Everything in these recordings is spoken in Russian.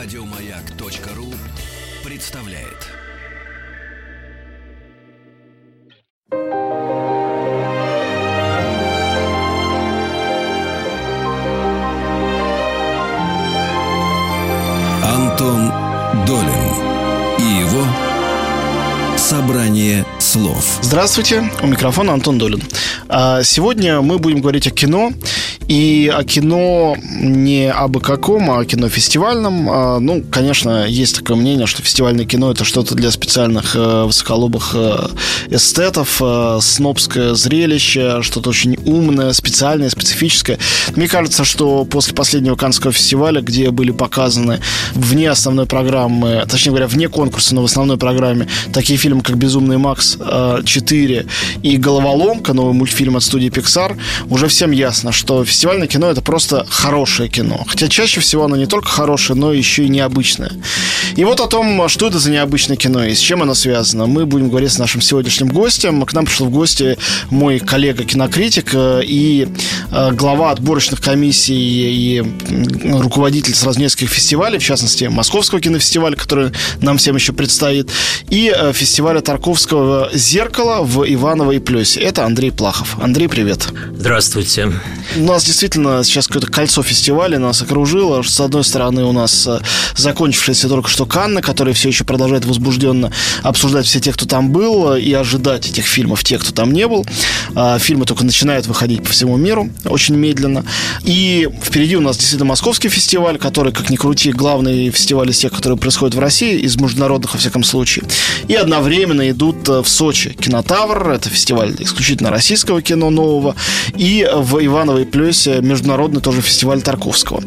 Радиомаяк.ру представляет. Антон Долин и его собрание слов. Здравствуйте, у микрофона Антон Долин. А, сегодня мы будем говорить о кино и о кино не абы каком, а о кино фестивальном. А, ну, конечно, есть такое мнение, что фестивальное кино это что-то для специальных э, высоколобых э, эстетов, э, снобское зрелище, что-то очень умное, специальное, специфическое. Мне кажется, что после последнего Каннского фестиваля, где были показаны вне основной программы, точнее говоря, вне конкурса, но в основной программе, такие фильмы, как «Безумный Макс 4» и «Головоломка», новый мультфильм от студии Pixar, уже всем ясно, что фестивальное кино это просто хорошее кино. Хотя чаще всего оно не только хорошее, но еще и необычное. И вот о том, что это за необычное кино и с чем оно связано, мы будем говорить с нашим сегодняшним гостем. К нам пришел в гости мой коллега-кинокритик э, и э, глава отборочных комиссий и руководитель сразу нескольких фестивалей, в частности, Московского кинофестиваля, который нам всем еще предстоит, и э, фестиваля Тарковского «Зеркало» в Иваново и Плесе. Это Андрей Плахов. Андрей, привет. Здравствуйте. У нас действительно сейчас какое-то кольцо фестиваля нас окружило. С одной стороны, у нас э, закончившиеся только что Канны, которые все еще продолжают возбужденно обсуждать все те, кто там был, и ожидать этих фильмов, те, кто там не был. А, фильмы только начинают выходить по всему миру очень медленно. И впереди у нас действительно Московский фестиваль, который, как ни крути, главный фестиваль из тех, которые происходят в России, из международных, во всяком случае. И одновременно идут э, в Сочи Кинотавр, это фестиваль исключительно российского кино нового, и в Иваново и Плесе международный тоже фестиваль Тарковского.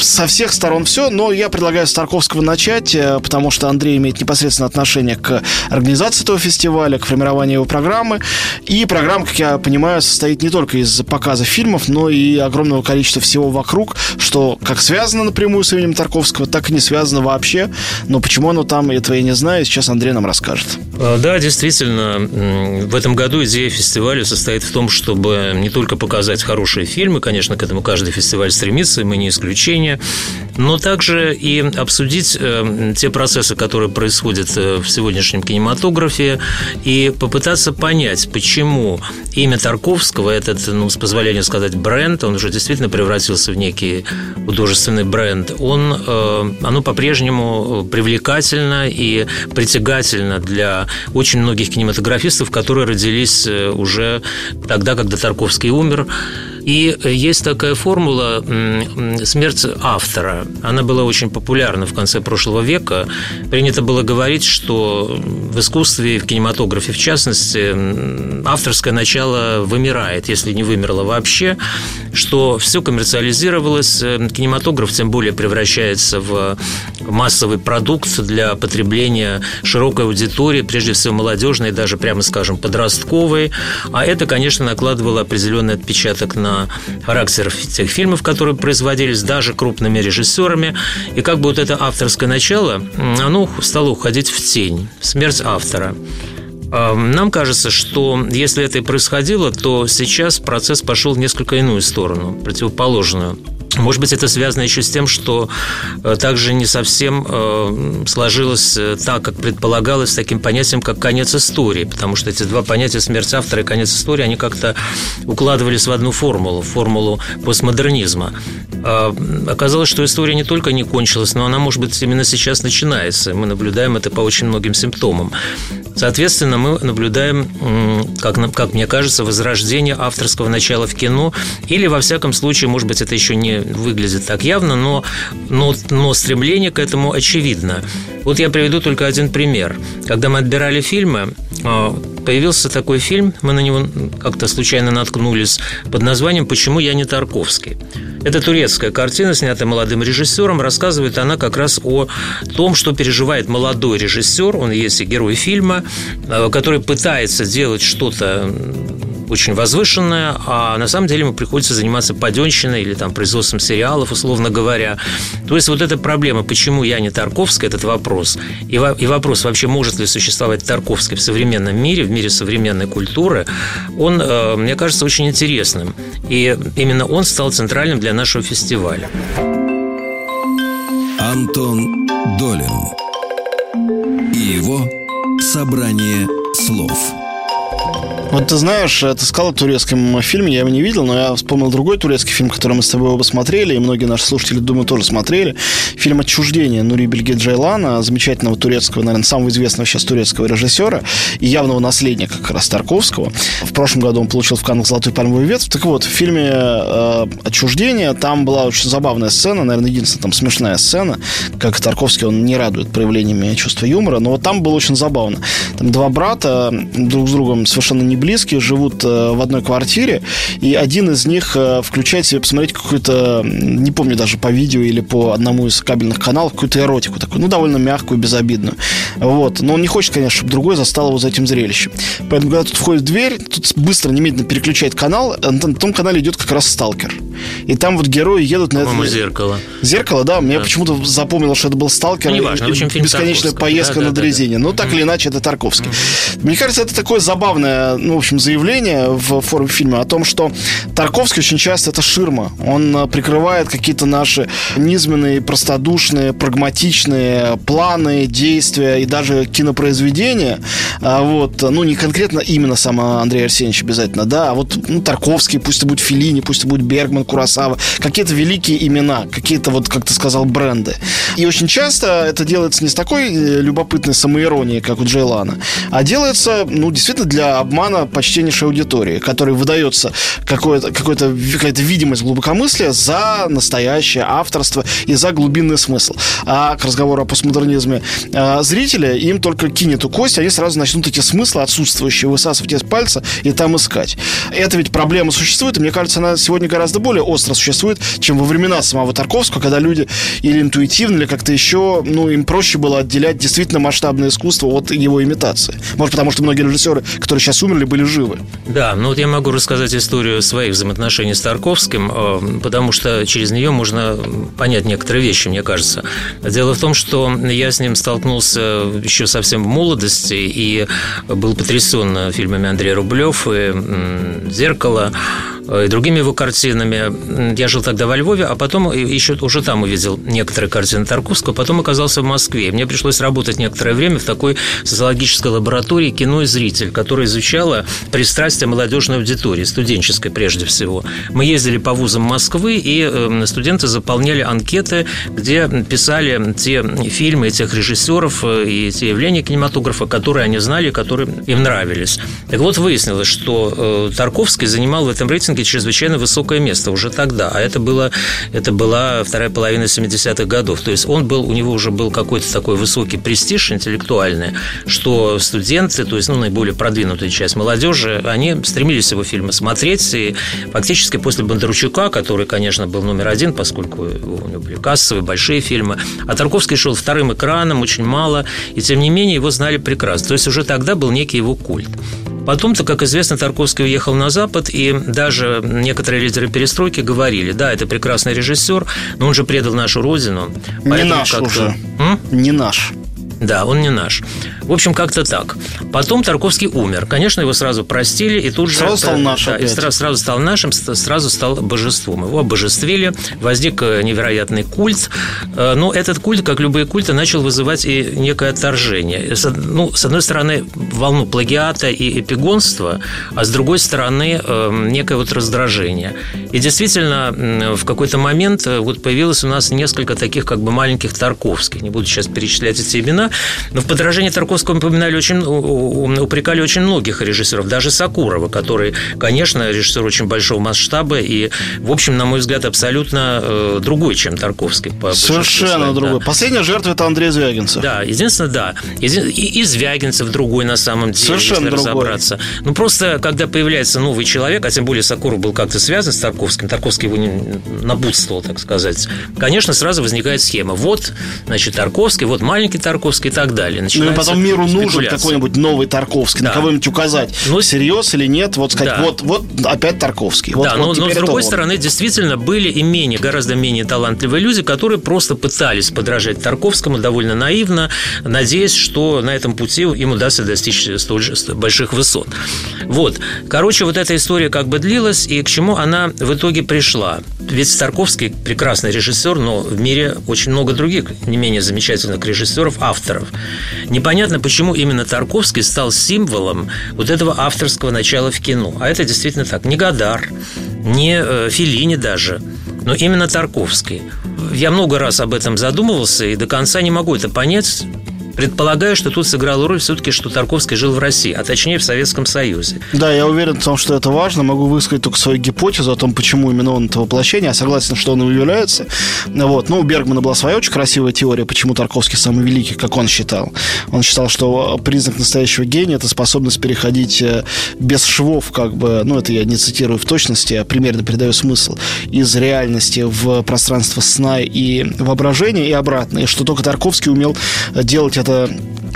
Со всех сторон все, но я предлагаю с Тарковского начать, э, потому что Андрей имеет непосредственное отношение к организации этого фестиваля, к формированию его программы. И программа, как я понимаю, состоит не только из показа фильмов, но и огромного количества всего вокруг, что как связано напрямую с именем Тарковского, так и не связано вообще. Но почему оно там, этого я не знаю, сейчас Андрей нам расскажет. А, да, действительно, в этом году идея фестиваля состоит в том, чтобы не только показать хорошие фильмы, конечно, к этому каждый фестиваль стремится, мы не исключение, но также и обсудить э, те процессы, которые происходят э, в сегодняшнем кинематографе, и попытаться понять, почему имя Тарковского, этот, ну, с позволения сказать, бренд, он уже действительно превратился в некий художественный бренд, он, э, оно по-прежнему привлекательно и притягательно для очень многих кинематографистов, которые родились уже тогда, когда Тарковский умер, и есть такая формула смерть автора. Она была очень популярна в конце прошлого века. Принято было говорить, что в искусстве, в кинематографе в частности, авторское начало вымирает, если не вымерло вообще, что все коммерциализировалось, э, кинематограф тем более превращается в массовый продукт для потребления широкой аудитории, прежде всего молодежной, даже, прямо скажем, подростковой. А это, конечно, накладывало определенный отпечаток на характер тех фильмов, которые производились даже крупными режиссерами. И как бы вот это авторское начало, оно стало уходить в тень. Смерть автора. А, нам кажется, что если это и происходило, то сейчас процесс пошел в несколько иную сторону, противоположную. Может быть, это связано еще с тем, что э, также не совсем э, сложилось э, так, как предполагалось, с таким понятием, как конец истории, потому что эти два понятия смерть автора и конец истории, они как-то укладывались в одну формулу, формулу постмодернизма. А, оказалось, что история не только не кончилась, но она, может быть, именно сейчас начинается. Мы наблюдаем это по очень многим симптомам. Соответственно, мы наблюдаем, как, как мне кажется, возрождение авторского начала в кино, или, во всяком случае, может быть, это еще не выглядит так явно, но, но, но стремление к этому очевидно. Вот я приведу только один пример. Когда мы отбирали фильмы, а, появился такой фильм, мы на него как-то случайно наткнулись, под названием «Почему я не Тарковский?». Это турецкая картина, снятая молодым режиссером. Рассказывает она как раз о том, что переживает молодой режиссер, он есть и герой фильма, а, который пытается делать что-то очень возвышенная, а на самом деле ему приходится заниматься паденщиной или там производством сериалов, условно говоря. То есть вот эта проблема, почему я не Тарковский, этот вопрос, и, во, и вопрос вообще, может ли существовать Тарковский в современном мире, в мире современной культуры, он, э, мне кажется, очень интересным. И именно он стал центральным для нашего фестиваля. Антон Долин и его собрание слов. Вот ты знаешь, ты сказал о турецком фильме, я его не видел, но я вспомнил другой турецкий фильм, который мы с тобой оба смотрели, и многие наши слушатели, думаю, тоже смотрели. Фильм «Отчуждение» Нури Бельге Джайлана, замечательного турецкого, наверное, самого известного сейчас турецкого режиссера и явного наследника как раз Тарковского. В прошлом году он получил в Каннах «Золотой пальмовый ветвь». Так вот, в фильме э, «Отчуждение» там была очень забавная сцена, наверное, единственная там смешная сцена, как Тарковский, он не радует проявлениями чувства юмора, но вот там было очень забавно. Там два брата друг с другом совершенно не близкие, живут э, в одной квартире, и один из них э, включает себе посмотреть какую-то, не помню даже по видео или по одному из кабельных каналов, какую-то эротику такую, ну, довольно мягкую, безобидную. Вот. Но он не хочет, конечно, чтобы другой застал его за этим зрелищем. Поэтому, когда тут входит в дверь, тут быстро, немедленно переключает канал, а на том канале идет как раз «Сталкер». И там вот герои едут на это... зеркало. Зеркало, да. Мне да. почему-то запомнилось, что это был «Сталкер». Ну, неважно, в общем, фильм Бесконечная поездка да, на да, дрезине. Да, да. Ну, так mm-hmm. или иначе, это Тарковский. Mm-hmm. Мне кажется, это такое забавное, ну, в общем, заявление в форме фильма о том, что Тарковский очень часто это ширма. Он э, прикрывает какие-то наши низменные, простодушные, прагматичные планы, действия и даже кинопроизведения. А вот, ну, не конкретно именно сам Андрей Арсеньевич обязательно, да, а вот ну, Тарковский, пусть это будет Филини, пусть это будет Бергман, Курасава, какие-то великие имена, какие-то, вот, как ты сказал, бренды. И очень часто это делается не с такой э, любопытной самоиронией, как у Джейлана, а делается, ну, действительно, для обмана почтеннейшей аудитории, которой выдается какое-то, какое-то, какая-то видимость глубокомыслия за настоящее авторство и за глубинный смысл. А к разговору о постмодернизме а, зрителя им только кинет у кости, они сразу начнут эти смыслы отсутствующие высасывать из пальца и там искать. Это ведь проблема существует, и мне кажется, она сегодня гораздо более остро существует, чем во времена самого Тарковского, когда люди или интуитивно, или как-то еще, ну, им проще было отделять действительно масштабное искусство от его имитации. Может, потому что многие режиссеры, которые сейчас умерли, были живы. Да, ну вот я могу рассказать историю своих взаимоотношений с Тарковским, э, потому что через нее можно понять некоторые вещи, мне кажется. Дело в том, что я с ним столкнулся еще совсем в молодости и был потрясен фильмами Андрея Рублев и «Зеркало», и другими его картинами. Я жил тогда во Львове, а потом еще уже там увидел некоторые картины Тарковского, потом оказался в Москве. Мне пришлось работать некоторое время в такой социологической лаборатории «Кино и зритель», которая изучала пристрастие молодежной аудитории, студенческой прежде всего. Мы ездили по вузам Москвы, и эм, студенты заполняли анкеты, где писали те фильмы, тех режиссеров э, и те явления кинематографа, которые они знали, которые им нравились. Так вот, выяснилось, что э, Тарковский занимал в этом рейтинге рейтинге чрезвычайно высокое место уже тогда, а это, было, это была вторая половина 70-х годов. То есть он был, у него уже был какой-то такой высокий престиж интеллектуальный, что студенты, то есть ну, наиболее продвинутая часть молодежи, они стремились его фильмы смотреть, и фактически после Бондарчука, который, конечно, был номер один, поскольку у него были кассовые, большие фильмы, а Тарковский шел вторым экраном, очень мало, и тем не менее его знали прекрасно. То есть уже тогда был некий его культ. Потом-то, как известно, Тарковский уехал на Запад, и даже некоторые лидеры перестройки говорили, да, это прекрасный режиссер, но он же предал нашу родину. Не наш уже. М? Не наш. Да, он не наш. В общем, как-то так. Потом Тарковский умер. Конечно, его сразу простили, и тут же... Сразу стал нашим. Да, и сразу, сразу стал нашим, сразу стал божеством. Его обожествили, возник э, невероятный культ. Э, но этот культ, как любые культы, начал вызывать и некое отторжение. Ну, с одной стороны, волну плагиата и эпигонства, а с другой стороны, э, некое вот раздражение. И действительно, в какой-то момент вот появилось у нас несколько таких как бы маленьких Тарковских. Не буду сейчас перечислять эти имена, но в подражании Тарковскому упоминали очень, упрекали очень многих режиссеров, даже Сакурова, который, конечно, режиссер очень большого масштаба и, в общем, на мой взгляд, абсолютно э, другой, чем Тарковский. По Совершенно другой. Да. Последняя жертва – это Андрей Звягинцев. Да, единственное, да. И, и Звягинцев другой, на самом деле, Совершенно если другой. разобраться. Ну, просто, когда появляется новый человек, а тем более Сакуров был как-то связан с Тарковским, Тарковский его не напутствовал, так сказать, конечно, сразу возникает схема. Вот, значит, Тарковский, вот маленький Тарковский, Маяковский и так далее. Начинается ну и потом миру нужен какой-нибудь новый Тарковский, да. на кого-нибудь указать, ну, всерьез или нет, вот сказать, да. вот, вот опять Тарковский. Вот, да, вот но, но с другой он. стороны, действительно, были и менее, гораздо менее талантливые люди, которые просто пытались подражать Тарковскому довольно наивно, надеясь, что на этом пути им удастся достичь столь же больших высот. Вот. Короче, вот эта история как бы длилась, и к чему она в итоге пришла. Ведь Тарковский прекрасный режиссер, но в мире очень много других не менее замечательных режиссеров, авторов. Непонятно, почему именно Тарковский стал символом вот этого авторского начала в кино. А это действительно так. Не Гадар, не э, Филини даже, но именно Тарковский. Я много раз об этом задумывался и до конца не могу это понять, Предполагаю, что тут сыграла роль все-таки, что Тарковский жил в России, а точнее в Советском Союзе. Да, я уверен в том, что это важно. Могу высказать только свою гипотезу о том, почему именно он это воплощение. Я согласен, что он им является. Вот. Ну, у Бергмана была своя очень красивая теория, почему Тарковский самый великий, как он считал. Он считал, что признак настоящего гения – это способность переходить э, без швов, как бы, ну, это я не цитирую в точности, а примерно передаю смысл, из реальности в пространство сна и воображения и обратно. И что только Тарковский умел делать это это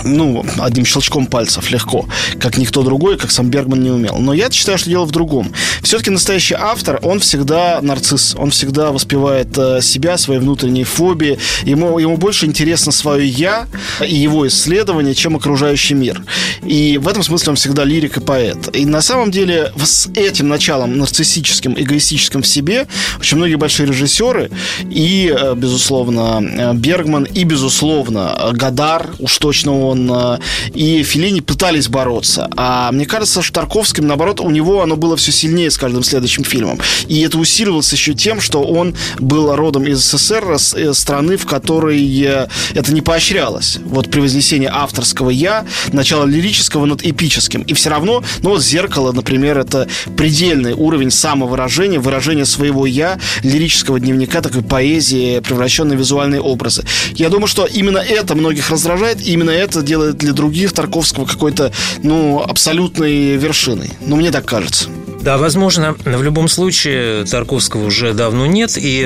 ну, одним щелчком пальцев легко, как никто другой, как сам Бергман не умел. Но я считаю, что дело в другом. Все-таки настоящий автор, он всегда нарцисс, он всегда воспевает э, себя, свои внутренние фобии. Ему, ему больше интересно свое «я» и его исследование, чем окружающий мир. И в этом смысле он всегда лирик и поэт. И на самом деле с этим началом нарциссическим, эгоистическим в себе очень многие большие режиссеры и, э, безусловно, э, Бергман, и, безусловно, Гадар, уж точно он, э, и Филини пытались бороться. А мне кажется, что Тарковским, наоборот, у него оно было все сильнее с каждым следующим фильмом. И это усиливалось еще тем, что он был родом из СССР, э, страны, в которой э, это не поощрялось. Вот при вознесении авторского «я», начало лирического над эпическим. И все равно, ну вот «Зеркало», например, это предельный уровень самовыражения, выражения своего «я», лирического дневника, такой поэзии, превращенной в визуальные образы. Я думаю, что именно это многих раздражает, и именно это делает для других Тарковского какой-то, ну, абсолютной вершиной. Ну, мне так кажется. Да, возможно, в любом случае Тарковского уже давно нет, и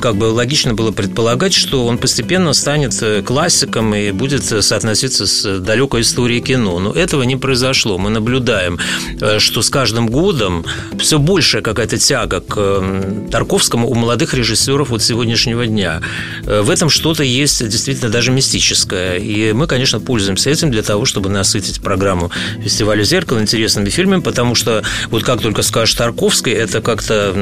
как бы логично было предполагать, что он постепенно станет э, классиком и будет соотноситься с далекой историей кино. Но этого не произошло. Мы наблюдаем, э, что с каждым годом все большая какая-то тяга к Тарковскому у молодых режиссеров вот сегодняшнего дня. Э, в этом что-то есть действительно даже мистическое. И мы, конечно, пользуемся этим для того, чтобы насытить программу фестиваля «Зеркало» интересными фильмами, потому что вот как только скажешь Тарковский, это как-то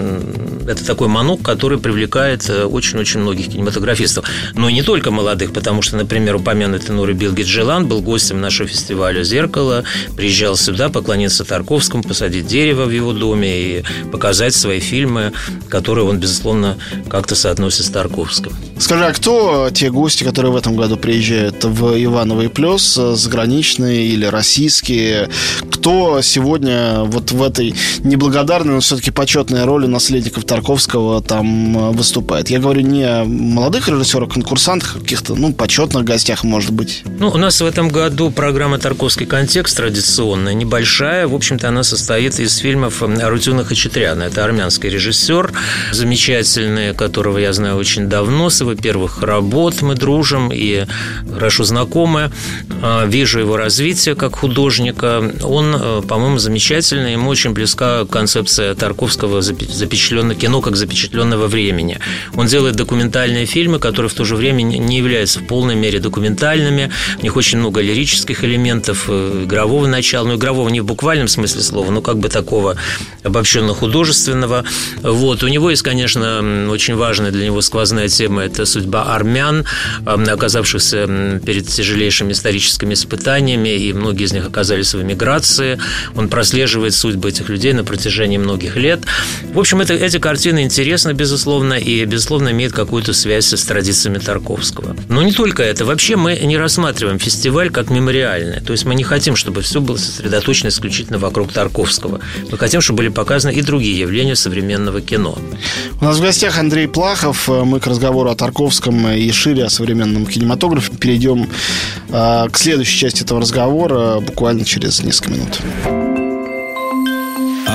это такой манок, который привлекает э, очень-очень многих кинематографистов. Но не только молодых, потому что, например, упомянутый Нури Билгит Джилан был гостем нашего фестиваля «Зеркало», приезжал сюда поклониться Тарковскому, посадить дерево в его доме и показать свои фильмы, которые он, безусловно, как-то соотносит с Тарковским. Скажи, а кто те гости, которые в этом году приезжают в Иваново и Плюс, э, заграничные или российские? Кто сегодня вот в этой неблагодарной, но все-таки почетной роли наследников Тарковского там э, выступает. Я говорю не о молодых режиссерах, конкурсантах, каких-то, ну, почетных гостях, может быть. Ну, у нас в этом году программа «Тарковский контекст» традиционная, небольшая. В общем-то, она состоит из фильмов Арутюна Хачатряна. Это армянский режиссер, замечательный, которого я знаю очень давно, с его первых работ мы дружим и хорошо знакомы. А, вижу его развитие как художника. Он, э, по-моему, замечательный, ему очень близка концепция Тарковского запечатленного кино как запечатленного времени. Он делает документальные фильмы, которые в то же время не являются в полной мере документальными. У них очень много лирических элементов, э, игрового начала. Ну, игрового не в буквальном смысле слова, но как бы такого обобщенно-художественного. Вот. У него есть, конечно, очень важная для него сквозная тема – это судьба армян, оказавшихся перед тяжелейшими историческими испытаниями, и многие из них оказались в эмиграции. Он прослеживает судьбы этих людей на протяжении многих лет. В общем, это, эти картины интересны, безусловно, и, безусловно, имеют какую-то связь с традициями Тарковского. Но не только это. Вообще мы не рассматриваем фестиваль как мемориальный. То есть мы не хотим, чтобы все было сосредоточено исключительно вокруг Тарковского. Мы хотим, чтобы были показаны и другие явления современного кино. У нас в гостях Андрей Плахов. Мы к разговору о Тарковском и шире о современном кинематографе перейдем э, к следующей части этого разговора буквально через несколько минут.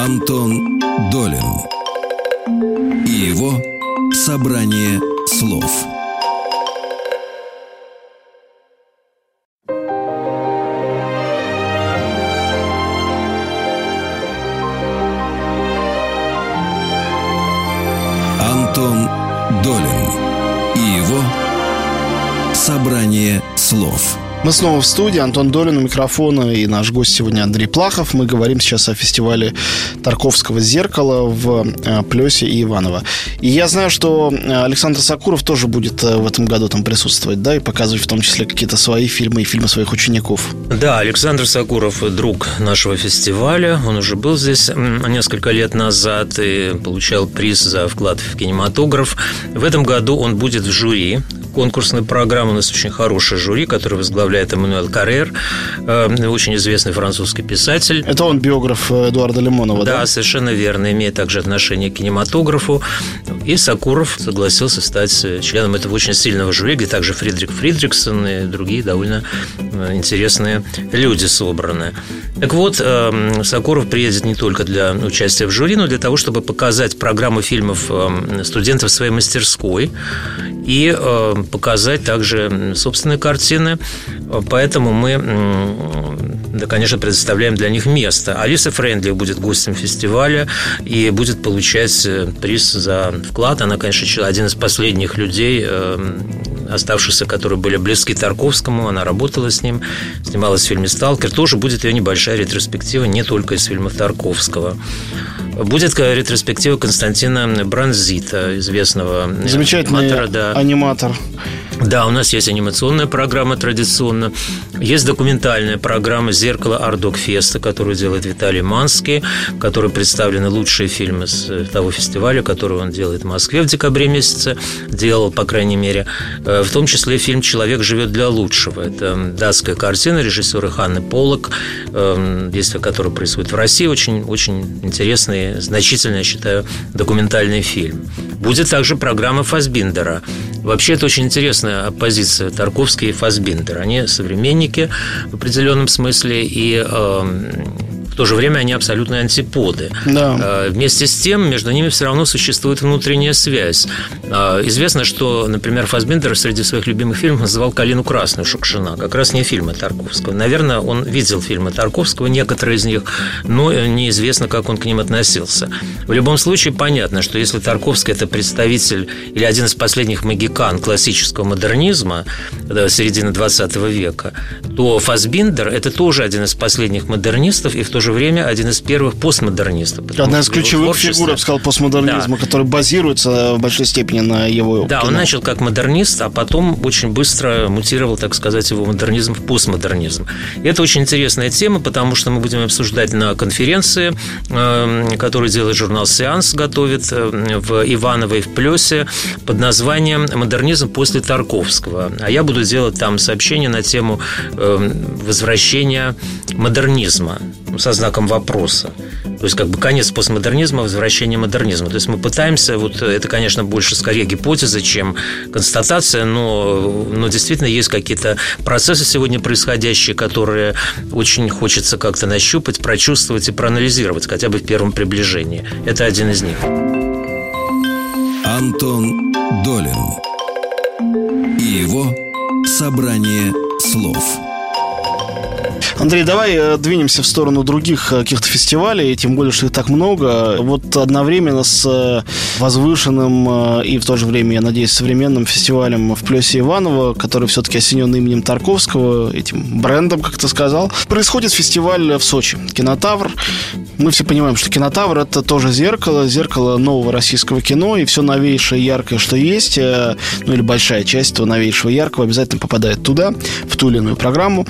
Антон Долин и его собрание слов. Мы снова в студии. Антон Долин у микрофона и наш гость сегодня Андрей Плахов. Мы говорим сейчас о фестивале Тарковского зеркала в э, Плесе и Иваново. И я знаю, что э, Александр Сакуров тоже будет э, в этом году там присутствовать, да, и показывать в том числе какие-то свои фильмы и фильмы своих учеников. Да, Александр Сакуров друг нашего фестиваля. Он уже был здесь несколько лет назад и получал приз за вклад в кинематограф. В этом году он будет в жюри конкурсной программы. У нас очень хорошее жюри, которое возглавляет Эммануэл Каррер, э, очень известный французский писатель. Это он биограф Эдуарда Лимонова, да? Да, совершенно верно. Имеет также отношение к кинематографу. И Сакуров согласился стать членом этого очень сильного жюри, где также Фридрик Фридриксон и другие довольно э, интересные люди собраны. Так вот, э, Сакуров приедет не только для участия в жюри, но для того, чтобы показать программу фильмов студентов своей мастерской и показать также собственные картины. Поэтому мы, да, конечно, предоставляем для них место. Алиса Френдли будет гостем фестиваля и будет получать э, приз за вклад. Она, конечно, один из последних людей, э, оставшихся, которые были близки Тарковскому. Она работала с ним, снималась в фильме «Сталкер». Тоже будет ее небольшая ретроспектива не только из фильмов Тарковского. Будет ретроспектива Константина Бранзита, известного Замечательный аниматора. Да. аниматор. Да, у нас есть анимационная программа традиционно. Есть документальная программа «Зеркало Ардок Феста», которую делает Виталий Манский, в которой представлены лучшие фильмы с э, того фестиваля, который он делает в Москве в декабре месяце. Делал, по крайней мере. Э, в том числе фильм «Человек живет для лучшего». Это датская картина режиссера Ханны Полок, э, действие которой происходит в России. Очень, очень интересный, значительный, я считаю, документальный фильм. Будет также программа Фасбиндера. Вообще, это очень интересная оппозиция Тарковский и Фасбиндер. Они современники в определенном смысле, и э, в то же время они абсолютные антиподы. Да. Э, вместе с тем, между ними все равно существует внутренняя связь. Э, известно, что, например, Фасбендер среди своих любимых фильмов называл «Калину красную» Шукшина. Как раз не фильмы Тарковского. Наверное, он видел фильмы Тарковского, некоторые из них, но неизвестно, как он к ним относился. В любом случае, понятно, что если Тарковский – это представитель или один из последних магикан классического модернизма да, середины 20 века, то Фасбиндер – это тоже один из последних модернистов и в то же время один из первых постмодернистов. Одна из ключевых фигур, я бы сказал, постмодернизма, да. который базируется в большой степени на его Да, кино. он начал как модернист, а потом очень быстро мутировал, так сказать, его модернизм в постмодернизм. И это очень интересная тема, потому что мы будем обсуждать на конференции, эм, которую делает журнал «Сеанс», готовит э, в Иваново и в Плесе под названием «Модернизм после Тарковского». А я буду делать там сообщение на тему эм, возвращения модернизма со знаком вопроса. То есть, как бы конец постмодернизма, возвращение модернизма. То есть, мы пытаемся, вот это, конечно, больше скорее гипотеза, чем констатация, но, но действительно есть какие-то процессы сегодня происходящие, которые очень хочется как-то нащупать, прочувствовать и проанализировать, хотя бы в первом приближении. Это один из них. Антон Долин и его собрание слов – Андрей, давай э, двинемся в сторону других э, каких-то фестивалей, тем более, что их так много. Вот одновременно с э, возвышенным и в то же время, я надеюсь, современным фестивалем в Плесе Иваново, который все-таки осенен именем Тарковского, этим брендом, как ты сказал, происходит фестиваль в Сочи. Кинотавр. Мы все понимаем, что кинотавр это тоже зеркало, зеркало нового российского кино, и все новейшее, яркое, что есть, ну или большая часть этого новейшего яркого обязательно попадает туда, в ту или иную программу.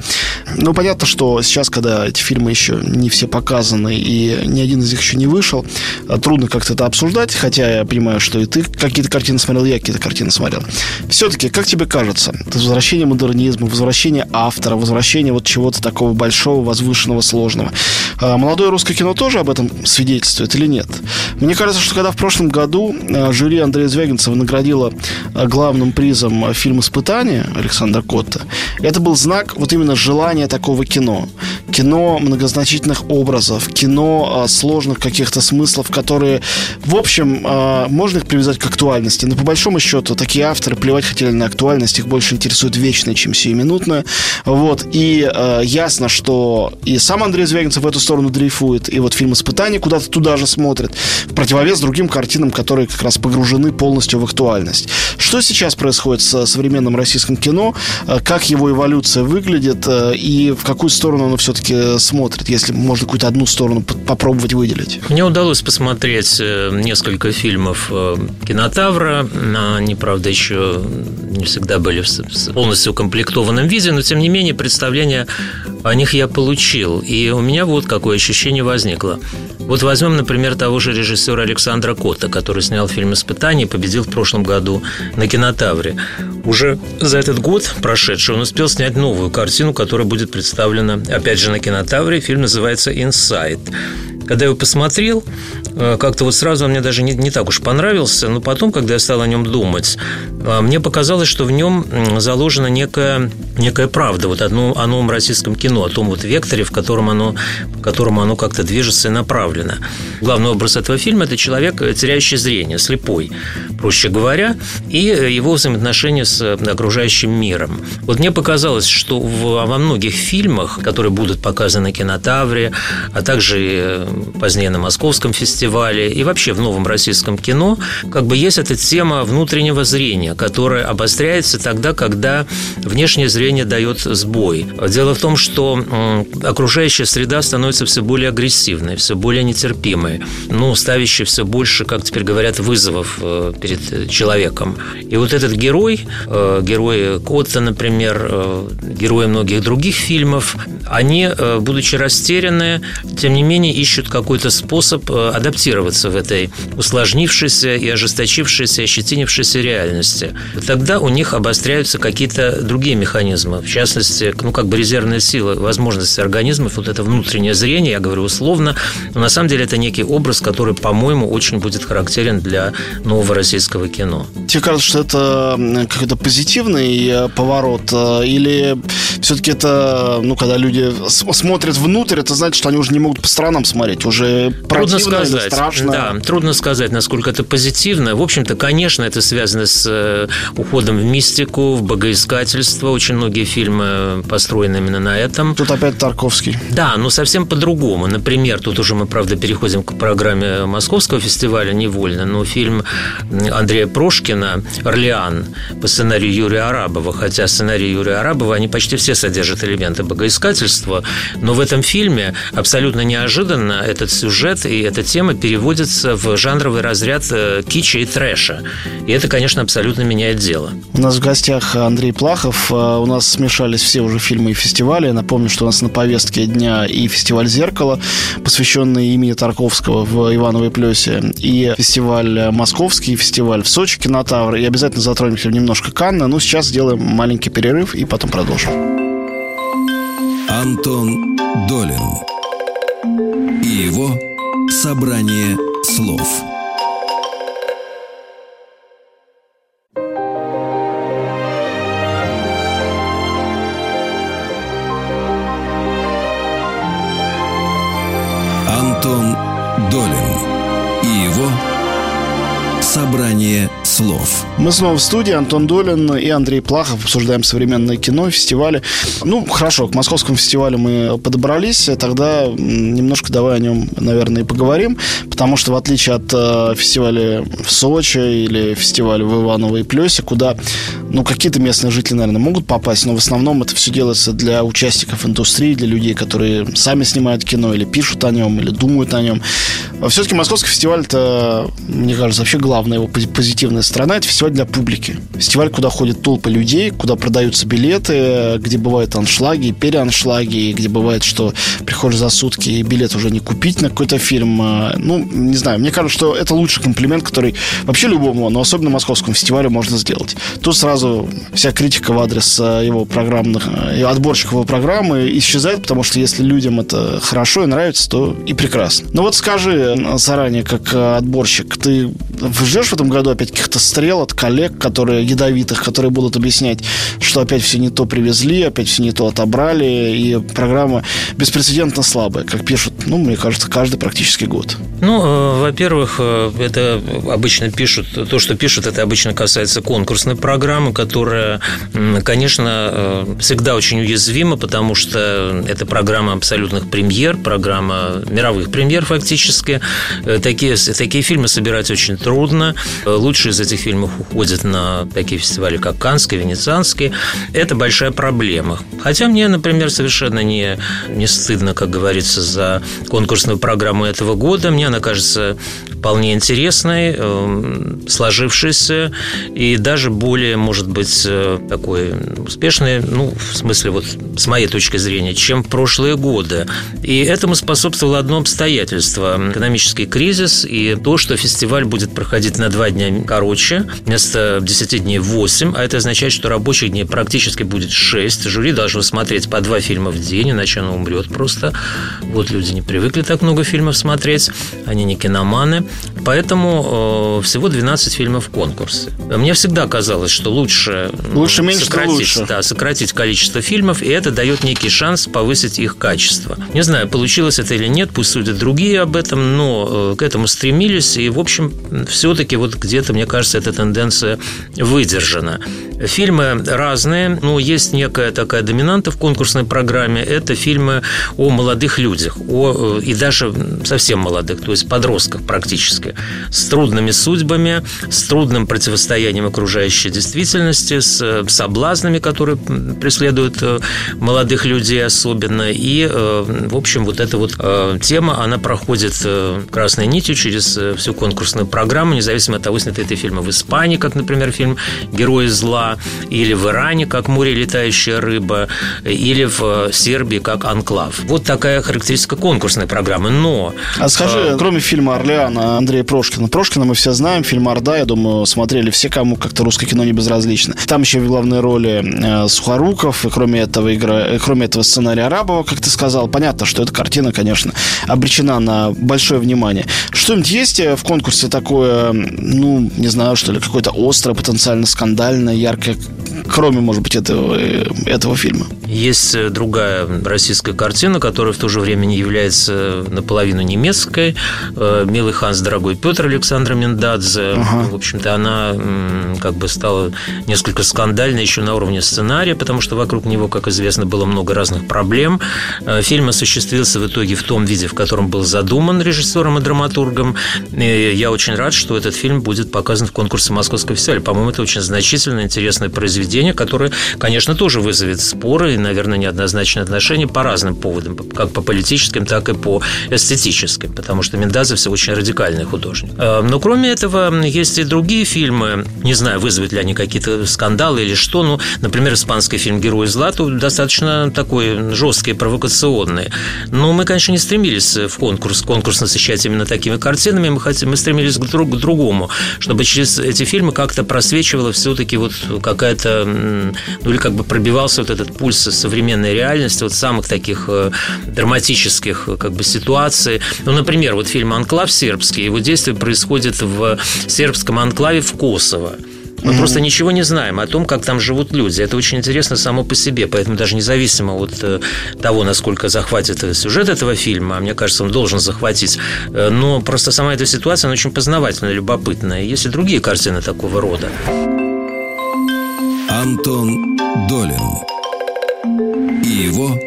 Ну, понятно, что что сейчас, когда эти фильмы еще не все показаны и ни один из них еще не вышел, а, трудно как-то это обсуждать, хотя я понимаю, что и ты какие-то картины смотрел, я какие-то картины смотрел. Все-таки, как тебе кажется, возвращение модернизма, возвращение автора, возвращение вот чего-то такого большого, возвышенного, сложного. А молодое русское кино тоже об этом свидетельствует или нет? Мне кажется, что когда в прошлом году а, жюри Андрея Звягинцева наградила главным призом фильм «Испытание» Александра Котта, это был знак вот именно желания такого кино кино. Кино многозначительных образов, кино а, сложных каких-то смыслов, которые, в общем, а, можно их привязать к актуальности. Но по большому счету такие авторы плевать хотели на актуальность, их больше интересует вечное, чем сиюминутное. Вот. И а, ясно, что и сам Андрей Звягинцев в эту сторону дрейфует, и вот фильм «Испытание» куда-то туда же смотрит, в противовес другим картинам, которые как раз погружены полностью в актуальность. Что сейчас происходит с современным российским кино? Как его эволюция выглядит? И в какую сторону оно все-таки смотрит, если можно какую-то одну сторону попробовать выделить? Мне удалось посмотреть э, несколько фильмов э, «Кинотавра». Они, правда, еще не всегда были в полностью укомплектованном виде, но, тем не менее, представление о них я получил. И у меня вот какое ощущение возникло. Вот возьмем, например, того же режиссера Александра Кота, который снял фильм «Испытание» и победил в прошлом году на «Кинотавре». Уже за этот год прошедший он успел снять новую картину, которая будет представлена, опять же, на «Кинотавре». Фильм называется «Инсайд». Когда я его посмотрел, э, как-то вот сразу он мне даже не, не так уж понравился, но потом, когда я стал о нем думать, э, мне показалось, что в нем заложена некая, некая правда вот о, о новом российском кино, о том вот векторе, в котором оно, в котором оно как-то движется и направлено. Главный образ этого фильма – это человек, э, теряющий зрение, слепой, проще говоря, и его взаимоотношения с окружающим миром. Вот мне показалось, что в, во многих фильмах, которые будут показаны на кинотавре, а также позднее на Московском фестивале и вообще в новом российском кино, как бы есть эта тема внутреннего зрения, которая обостряется тогда, когда внешнее зрение дает сбой. Дело в том, что окружающая среда становится все более агрессивной, все более нетерпимой, ну, ставящей все больше, как теперь говорят, вызовов э, перед человеком. И вот этот герой, э, герой Котта, например, э, герои многих других фильмов, они, будучи растеряны, тем не менее ищут какой-то способ э, адаптироваться в этой усложнившейся и ожесточившейся, ощетинившейся реальности. Тогда у них обостряются какие-то другие механизмы, в частности, ну, как бы резервные силы, возможности организмов, вот это внутреннее зрение, я говорю условно, но на самом деле это некий образ, который, по-моему, очень будет характерен для нового российского кино. Тебе кажется, что это какой-то позитивный э, поворот, э, или все-таки это, ну, когда люди смотрят внутрь, это значит, что они уже не могут по сторонам смотреть, уже трудно сказать, страшно. Да, трудно сказать, насколько это позитивно. В общем-то, конечно, это связано с э, уходом в мистику, в богоискательство. Очень многие фильмы построены именно на этом. Тут опять Тарковский. Да, но совсем по-другому. Например, тут уже мы, правда, переходим к программе Московского фестиваля невольно, но фильм Андрея Прошкина «Орлеан» по сценарию Юрия Арабова, хотя сценарий Юрия Арабова, они почти все содержат элементы богоискательства, но в этом фильме абсолютно неожиданно этот сюжет и эта тема переводится в жанровый разряд э, кича и трэша. И это, конечно, абсолютно меняет дело. У нас в гостях Андрей Плахов. Э, у нас смешались все уже фильмы и фестивали. Я напомню, что у нас на повестке дня и фестиваль «Зеркало», посвященный имени Тарковского в Ивановой Плесе, и фестиваль «Московский», и фестиваль в Сочи, кинотавр. И обязательно затронем немножко Канна. Ну, сейчас сделаем маленький перерыв и потом продолжим. Антон Долин его собрание слов. Антон Долин и его собрание слов. Мы снова в студии. Антон Долин и Андрей Плахов обсуждаем современное кино, фестивали. Ну, хорошо, к московскому фестивалю мы подобрались. Тогда немножко давай о нем, наверное, и поговорим. Потому что в отличие от э, фестиваля в Сочи или фестиваля в Иваново и Плесе, куда, ну, какие-то местные жители, наверное, могут попасть, но в основном это все делается для участников индустрии, для людей, которые сами снимают кино или пишут о нем, или думают о нем. Все-таки московский фестиваль это, мне кажется, вообще главная его позитивная сторона – это фестиваль для публики. Фестиваль, куда ходят толпы людей, куда продаются билеты, где бывают аншлаги, переаншлаги, где бывает, что приходишь за сутки и билет уже не купить на какой-то фильм. А, ну, не знаю, мне кажется, что это лучший комплимент, который вообще любому, но особенно московскому фестивалю можно сделать. Тут сразу вся критика в адрес а, его программных, а, отборщиков его программы исчезает, потому что если людям это хорошо и нравится, то и прекрасно. Но вот скажи заранее, как отборщик, ты ждешь в этом году опять каких-то стрел от коллег, которые ядовитых, которые будут объяснять, что опять все не то привезли, опять все не то отобрали, и программа беспрецедентно слабая, как пишут, ну, мне кажется, каждый практически год. Ну, э, во-первых, э, это обычно пишут, то, что пишут, это обычно касается конкурсной программы, которая, конечно, э, всегда очень уязвима, потому что это программа абсолютных премьер, программа мировых премьер фактически. Такие, такие фильмы собирать очень трудно. Лучшие из этих фильмов уходят на такие фестивали, как Канский, Венецианский. Это большая проблема. Хотя мне, например, совершенно не, не стыдно, как говорится, за конкурсную программу этого года. Мне она кажется вполне интересной, эм, сложившейся и даже более, может быть, э, такой успешной, ну, в смысле, вот с моей точки зрения, чем в прошлые годы. И этому способствовало одно обстоятельство – экономический кризис и то, что фестиваль будет проходить на два дня короче, вместо 10 дней 8, а это означает, что рабочих дней практически будет 6. Жюри должно смотреть по два фильма в день, иначе оно умрет просто. Вот люди не привыкли так много фильмов смотреть, они не киноманы. Поэтому э, всего 12 фильмов в конкурсе. Мне всегда казалось, что лучше, лучше меньше, сократить, лучше. Да, сократить количество фильмов, и это дает некий шанс повысить их качество. Не знаю, получилось это или нет, пусть судят другие об этом, но э, к этому стремились, и, в общем, все-таки вот где-то, мне кажется, эта тенденция выдержана. Фильмы разные, но есть некая такая доминанта в конкурсной программе. Это фильмы о молодых людях, о, э, и даже совсем молодых, то есть подростках практически, с трудными судьбами, с трудным противостоянием окружающей действительности, с э, соблазнами, которые преследуют э, молодых людей особенно. И, в общем, вот эта вот тема, она проходит красной нитью через всю конкурсную программу, независимо от того, сняты это фильмы в Испании, как, например, фильм «Герои зла», или в Иране, как море летающая рыба, или в Сербии, как анклав. Вот такая характеристика конкурсной программы. Но... А скажи, э... кроме фильма «Орлеана» Андрея Прошкина, Прошкина мы все знаем, фильм «Орда», я думаю, смотрели все, кому как-то русское кино не безразлично. Там еще в главной роли э, Сухоруков, и кроме этого, игра, э, кроме этого сценария Арабова, как ты сказал, понятно, что эта картина, конечно, обречена на большое внимание. Что-нибудь есть э, в конкурсе такое, ну, не знаю, что ли, какое-то острое, потенциально скандальное, яркое кроме, может быть, этого, э, этого фильма. Есть э, другая российская картина, которая в то же время не является наполовину немецкой. Э, «Милый Ханс, дорогой Петр» Александра Миндадзе. Ага. В общем-то, она как бы стала несколько скандальной еще на уровне сценария, потому что вокруг него, как известно, было много разных проблем. Фильм осуществился в итоге в том виде, в котором был задуман режиссером и драматургом. И я очень рад, что этот фильм будет показан в конкурсе Московского фестиваля. По-моему, это очень значительно интересное произведение, которое, конечно, тоже вызовет споры и, наверное, неоднозначные отношения по разным поводам, как по политическим, так и по эстетическим, потому что Мендазов все очень радикальный художник. Э, но кроме этого, есть и другие фильмы, не знаю, вызовут ли они какие-то скандалы или что, ну, например, испанский фильм «Герой зла» достаточно такой жесткий, провокационный. Но мы, конечно, не стремились в конкурс, конкурс насыщать именно такими картинами, мы, хотим, мы стремились к, друг, к другому, чтобы через эти фильмы как-то просвечивало все-таки вот какая-то, ну или как бы пробивался вот этот пульс современной реальности, вот самых таких э, драматических как бы ситуаций. Ну, например, вот фильм «Анклав» сербский, его действие происходит в сербском анклаве в Косово. Мы mm-hmm. просто ничего не знаем о том, как там живут люди. Это очень интересно само по себе, поэтому даже независимо от э, того, насколько захватит сюжет этого фильма, а мне кажется, он должен захватить, э, но просто сама эта ситуация, она очень познавательная, любопытная. Есть и другие картины такого рода. Антон Долин и его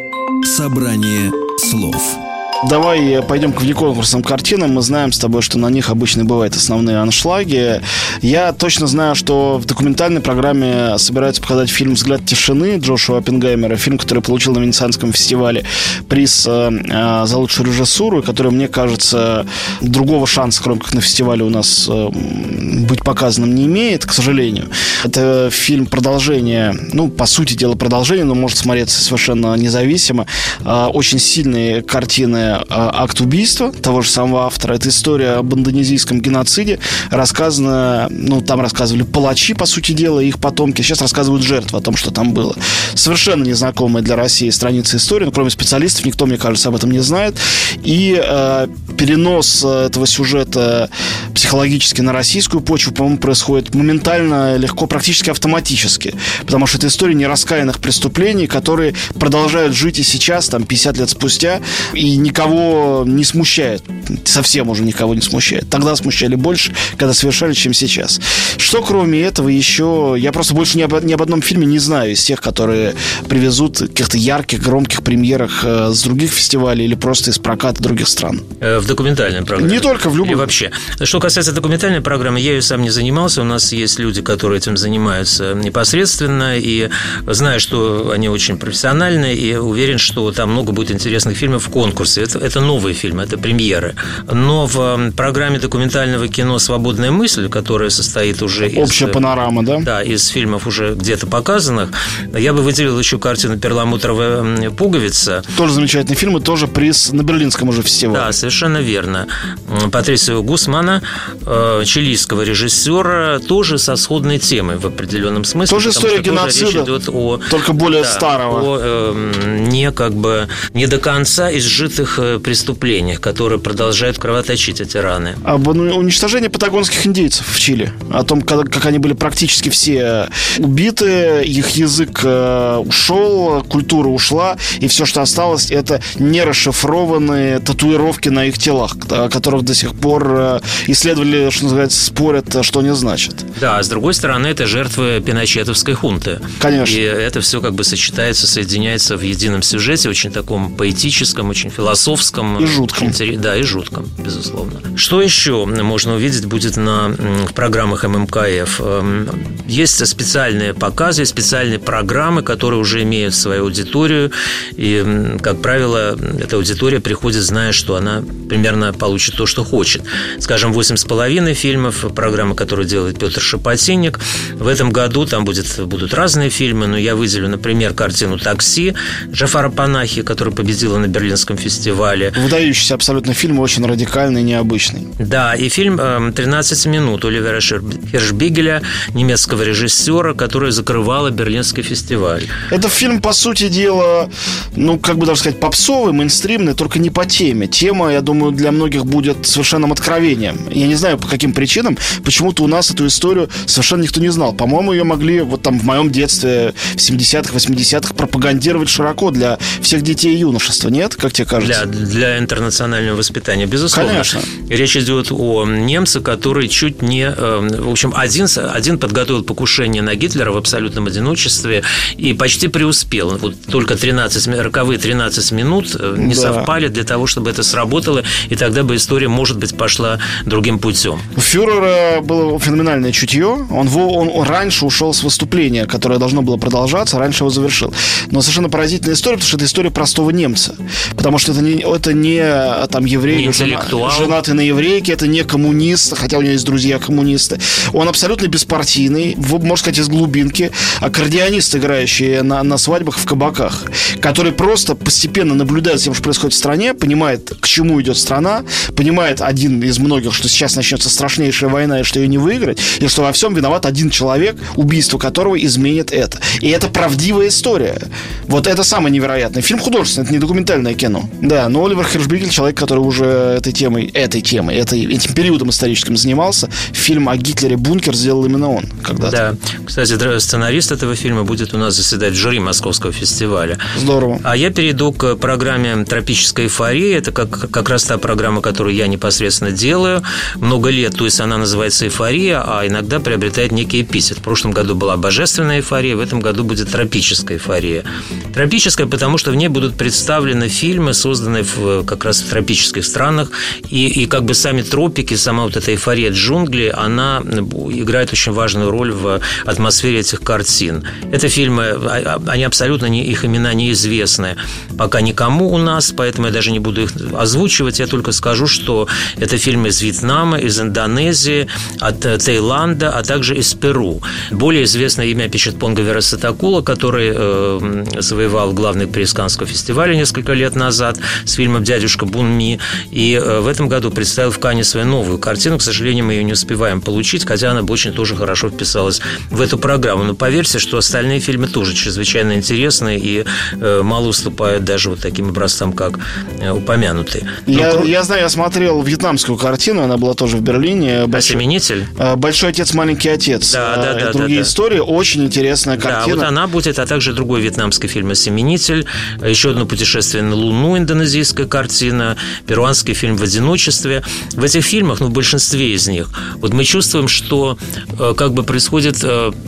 «Собрание слов». Давай пойдем к внеконкурсным картинам. Мы знаем с тобой, что на них обычно бывают основные аншлаги. Я точно знаю, что в документальной программе собираются показать фильм «Взгляд тишины» Джошуа Оппенгеймера, фильм, который получил на Венецианском фестивале приз э, э, за лучшую режиссуру, который, мне кажется, другого шанса, кроме как на фестивале, у нас э, быть показанным не имеет, к сожалению. Это фильм продолжение, ну, по сути дела, продолжение, но может смотреться совершенно независимо. Очень сильные картины а, акт убийства того же самого автора. Это история об индонезийском геноциде, рассказана, ну, там рассказывали палачи, по сути дела, их потомки. Сейчас рассказывают жертвы о том, что там было. Совершенно незнакомая для России страница истории, но кроме специалистов никто, мне кажется, об этом не знает. И э, перенос этого сюжета психологически на российскую почву, по-моему, происходит моментально, легко, практически автоматически. Потому что это история нераскаянных преступлений, которые продолжают жить и сейчас, там, 50 лет спустя, и никого не смущает. Совсем уже никого не смущает. Тогда смущали больше, когда совершали, чем сейчас. Что кроме этого еще... Я просто больше ни об, ни об одном фильме не знаю из тех, которые привезут каких-то ярких, громких премьерах э, с других фестивалей или просто из проката других стран. Э, в документальной программе. Не только в любом. И вообще. Что касается документальной программы, я ее сам не занимался. У нас есть люди, которые этим занимаются непосредственно. И знаю, что они очень профессиональны. И уверен, что там много будет интересных фильмов в конкурсе. Это, это новые фильмы, это премьеры. Но в программе документального кино «Свободная мысль», которая состоит уже из... Общая панорама, да? Да, из фильмов уже где-то показанных. Я бы выделил еще картину «Перламутровая пуговица». Тоже замечательный фильм и тоже приз на Берлинском уже фестивале. Да, совершенно верно. Патрисио Гусмана, э, чилийского режиссера, тоже со сходной темой в определенном смысле. Тоже история геноцида, тоже идет о, только более да, старого. О э, не как бы не до конца изжитых э, преступлениях, которые продолжают кровоточить эти раны. Об уничтожении патагонских индейцев в Чили. О том, как, как они были практически все убиты, их язык э, ушел, культура ушла, и все, что осталось, это нерасшифрованные татуировки на их телах, о которых до сих пор э, исследователи, что называется, спорят, что они значат. Да, а с другой стороны, это жертвы пиночетовской хунты. Конечно. И это все как бы сочетается, соединяется в едином сюжете, очень таком поэтическом, очень философском. И жутком. Да, и жутком, безусловно. Что еще можно увидеть будет на, в программах ММКФ? Эм, есть специальные показы, специальные программы, которые уже имеют свою аудиторию. И, как правило, эта аудитория приходит, зная, что она примерно получит то, что хочет. Скажем, восемь с половиной фильмов, программа, которую делает Петр Шапотинник. В этом году там будет, будут разные фильмы, но я выделю, например, картину «Такси» Джафара Панахи, которая победила на Берлинском фестивале. Выдающийся абсолютно фильм, очень радикальный, необычный. Да, и фильм «13 минут» Оливера Хершбигеля, немецкого режиссера, который закрывала Берлинский фестиваль. Это фильм, по сути дела, ну, как бы даже сказать, попсовый, мейнстримный, только не по теме. Тема, я думаю, для многих будет совершенным откровением. Я не знаю, по каким причинам. Почему-то у нас эту историю совершенно никто не знал. По-моему, ее могли вот там в моем детстве в 70-х, 80-х пропагандировать широко для всех детей и юношества, нет? Как тебе кажется? Для, для интернационального воспитания, безусловно. Конечно. Речь идет о немце, который чуть не... Э, в общем, один, один подготовил покушение на Гитлера в абсолютном одиночестве и почти преуспел. Вот только 13, роковые 13 минут э, не да. совпали для того, чтобы это сработало, и тогда бы история, может быть, пошла другим путем. У фюрера было феноменальное чутье. Он, он, он раньше ушел с выступления, которое должно было продолжаться, раньше его завершил. Но совершенно поразительная история, потому что это история простого немца. Потому что это не, это не там еврей, не интеллектуал. женатый на еврейке, это не коммунист, хотя у него есть друзья коммунисты. Он абсолютно беспартийный, можно сказать, из глубинки, аккордеонист, играющий на, на свадьбах в кабаках, который просто постепенно наблюдает за тем, что происходит в стране, понимает, к чему идет страна, понимает один из многих, что сейчас начнется страшнейшая война и что ее не выиграть, и что во всем виноват один человек, убийство которого изменит это. И это правдивая история. Вот это самое невероятное. Фильм художественный, это не документальное кино. Да, но Оливер Хершбигель, человек, который уже этой темой, этой темой, этой, этим периодом историческим занимался, фильм о Гитлере «Бункер» сделал именно он когда-то. Да. Кстати, сценарист этого фильма будет у нас заседать в жюри Московского фестиваля. Здорово. А я перейду к программе «Тропическая эйфория». Это как, как раз та программа, которую я непосредственно делаю много лет. То есть она называется «Эйфория», а иногда приобретает некий эпитет. В прошлом году была «Божественная эйфория», в этом году будет «Тропическая эйфория». Тропическая, потому что в ней будут представлены фильмы, созданные в, как раз в тропических странах, и, и как бы сами тропики, сама вот эта эйфория джунглей, она играет очень важную роль в атмосфере этих картин. Это фильмы, а, а, они абсолютно не, их имена неизвестны пока никому у нас, поэтому я даже не буду их озвучивать, я только скажу, что это фильмы из Вьетнама, из Индонезии, от э, Таиланда, а также из Перу. Более известное имя Печатпонга Верасатакула, который э, завоевал главный приз Каннского фестиваля несколько лет назад с фильмом «Дядюшка Бунми», и э, в этом году представил в Кане свою новую картину. К сожалению, мы ее не успеваем получить, хотя она бы очень тоже хорошо вписалась в эту программу. Но поверьте, что остальные фильмы тоже чрезвычайно интересные и э, мало уступают даже вот таким образцам, как э, упомянутые. Я, я знаю, я смотрел вьетнамскую картину, она была тоже в Берлине. Большой, Осеменитель? Большой отец, маленький отец. Да, да, да. Другие да, да. истории. Очень интересная картина. Да, вот она будет, а также другой вьетнамский фильм «Осеменитель», еще одно путешествие на Луну, индонезийская картина, перуанский фильм «В одиночестве». В этих фильмах, ну, в большинстве из них, вот мы чувствуем, что как бы происходит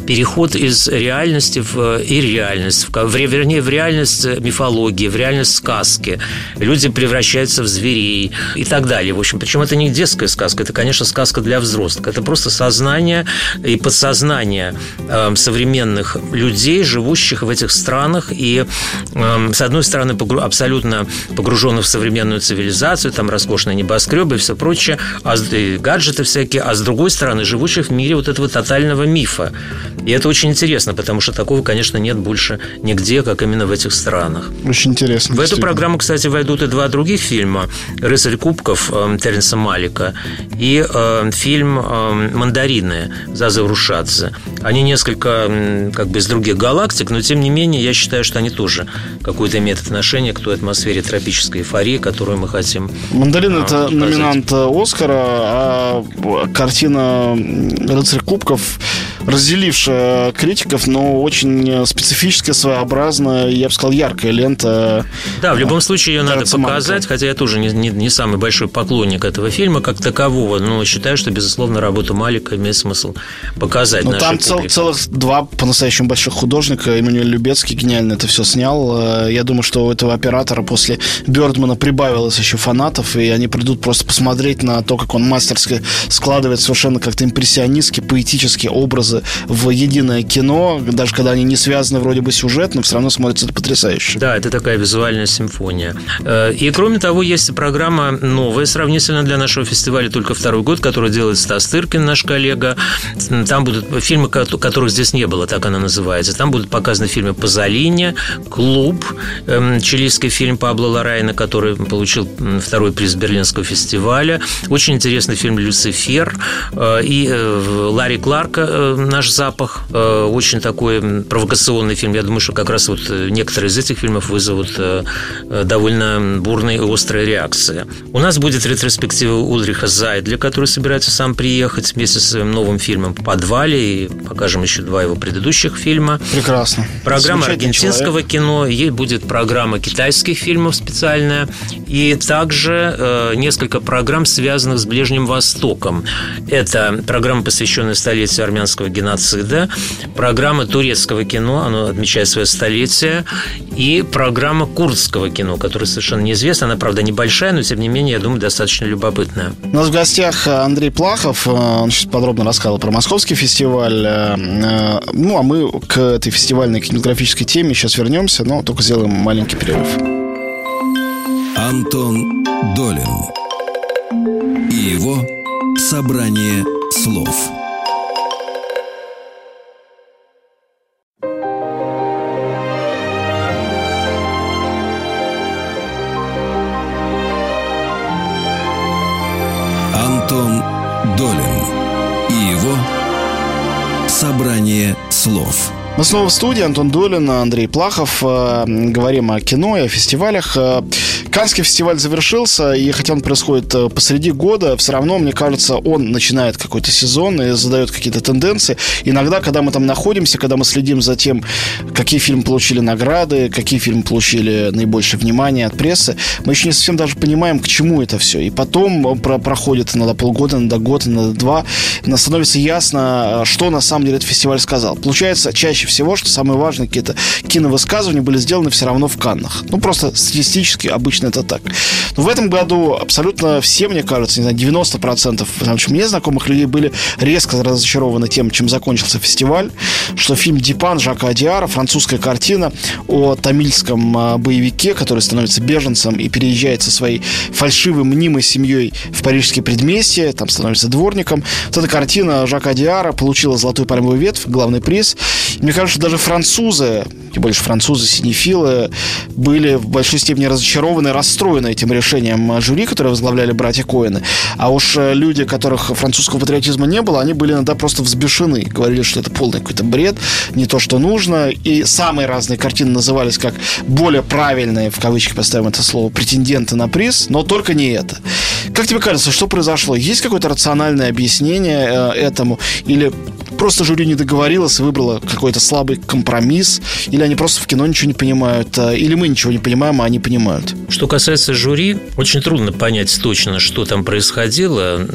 переход из реальности в ирреальность, в, вернее, в реальность мифологии, в реальность сказки. Люди превращаются в зверей и так далее. В общем, причем это не детская сказка, это, конечно, сказка для взрослых. Это просто сознание и подсознание э, современных людей, живущих в этих странах и, э, с одной стороны, абсолютно погруженных в современную цивилизацию, там роскошные небоскребы и все прочее, а и гаджеты всякие, а с другой стороны, живущих в мире вот этого тотального мифа. И это очень интересно, потому что такого, конечно, нет больше нигде, как именно в этих странах. Очень интересно. В эту программу, кстати, войдут и два других фильма. «Рыцарь кубков» э, Теренса Малика и э, фильм э, «Мандарины» Зазы Рушадзе. Они несколько как бы из других галактик, но тем не менее я считаю, что они тоже какое-то имеют отношение к той атмосфере тропической эйфории, которую мы хотим «Мандарин» — это показать. номинант Оскара, а картина «Рыцарь кубков» разделившая критиков, но очень специфическая, своеобразная, я бы сказал, яркая лента. Да, в любом случае ее надо показать, хотя я тоже не, не, не самый большой поклонник этого фильма как такового, но считаю, что, безусловно, работу Малика имеет смысл показать Ну, там цел, целых два по-настоящему больших художника. Эммануэль Любецкий гениально это все снял. Я думаю, что у этого оператора после Бёрдмана прибавилось еще фанатов, и они придут просто посмотреть на то, как он мастерски складывает совершенно как-то импрессионистские, поэтические образы в единое кино, даже когда они не связаны вроде бы сюжетно, все равно смотрится это потрясающе. Да, это такая визуальная симфония. Э, и кроме того, есть программа новая, сравнительно для нашего фестиваля только второй год, которую делает Стас Тыркин, наш коллега. Там будут фильмы, которых здесь не было, так она называется. Там будут показаны фильмы «Пазолини», «Клуб», эм, чилийский фильм Пабло Ларайна, который получил второй приз Берлинского фестиваля. Очень интересный фильм «Люцифер» э, и э, Ларри Кларка «Наш запах». Очень такой провокационный фильм. Я думаю, что как раз вот некоторые из этих фильмов вызовут довольно бурные и острые реакции. У нас будет ретроспектива Ульриха Зайдля, который собирается сам приехать вместе со своим новым фильмом в подвале. И покажем еще два его предыдущих фильма. Прекрасно. Программа аргентинского человек. кино. Ей будет программа китайских фильмов специальная. И также э, несколько программ, связанных с Ближним Востоком. Это программа, посвященная столетию армянского геноцида, программа турецкого кино, оно отмечает свое столетие, и программа курдского кино, которая совершенно неизвестна. Она, правда, небольшая, но, тем не менее, я думаю, достаточно любопытная. У нас в гостях Андрей Плахов. Он сейчас подробно рассказал про московский фестиваль. Э, ну, а мы к этой фестивальной кинематографической теме сейчас вернемся, но только сделаем маленький перерыв. Антон Долин и его «Собрание слов». Антон Долин и его «Собрание слов». Мы снова в студии. Антон Долин, Андрей Плахов. Э, говорим о кино и о фестивалях. Э, Канский фестиваль завершился, и хотя он происходит э, посреди года, все равно, мне кажется, он начинает какой-то сезон и задает какие-то тенденции. Иногда, когда мы там находимся, когда мы следим за тем, какие фильмы получили награды, какие фильмы получили наибольшее внимание от прессы, мы еще не совсем даже понимаем, к чему это все. И потом про проходит иногда полгода, иногда год, иногда два, становится ясно, что на самом деле этот фестиваль сказал. Получается, чаще всего, что самое важное, какие-то киновысказывания были сделаны все равно в Каннах. Ну, просто статистически обычно это так. Но в этом году абсолютно все, мне кажется, не знаю, 90%, потому что мне знакомых людей были резко разочарованы тем, чем закончился фестиваль, что фильм «Дипан» Жака Адиара, французская картина о тамильском а, боевике, который становится беженцем и переезжает со своей фальшивой мнимой семьей в парижские предместья, там становится дворником. Вот эта картина Жака Диара получила «Золотую пальмовую ветвь», главный приз. Мне кажется, даже французы, тем более французы, синефилы, были в большой степени разочарованы, расстроены этим решением жюри, которое возглавляли братья Коины. А уж э, люди, которых французского патриотизма не было, они были иногда просто взбешены. Говорили, что это полный какой-то бред, не то, что нужно. И самые разные картины назывались как более правильные, в кавычках поставим это слово, претенденты на приз, но только не это. Как тебе кажется, что произошло? Есть какое-то рациональное объяснение э, этому? Или просто жюри не договорилось и выбрало какой-то слабый компромисс? Или они просто в кино ничего не понимают? Э, или мы ничего не понимаем, а они понимают? Что касается жюри, очень трудно понять точно, что там происходило.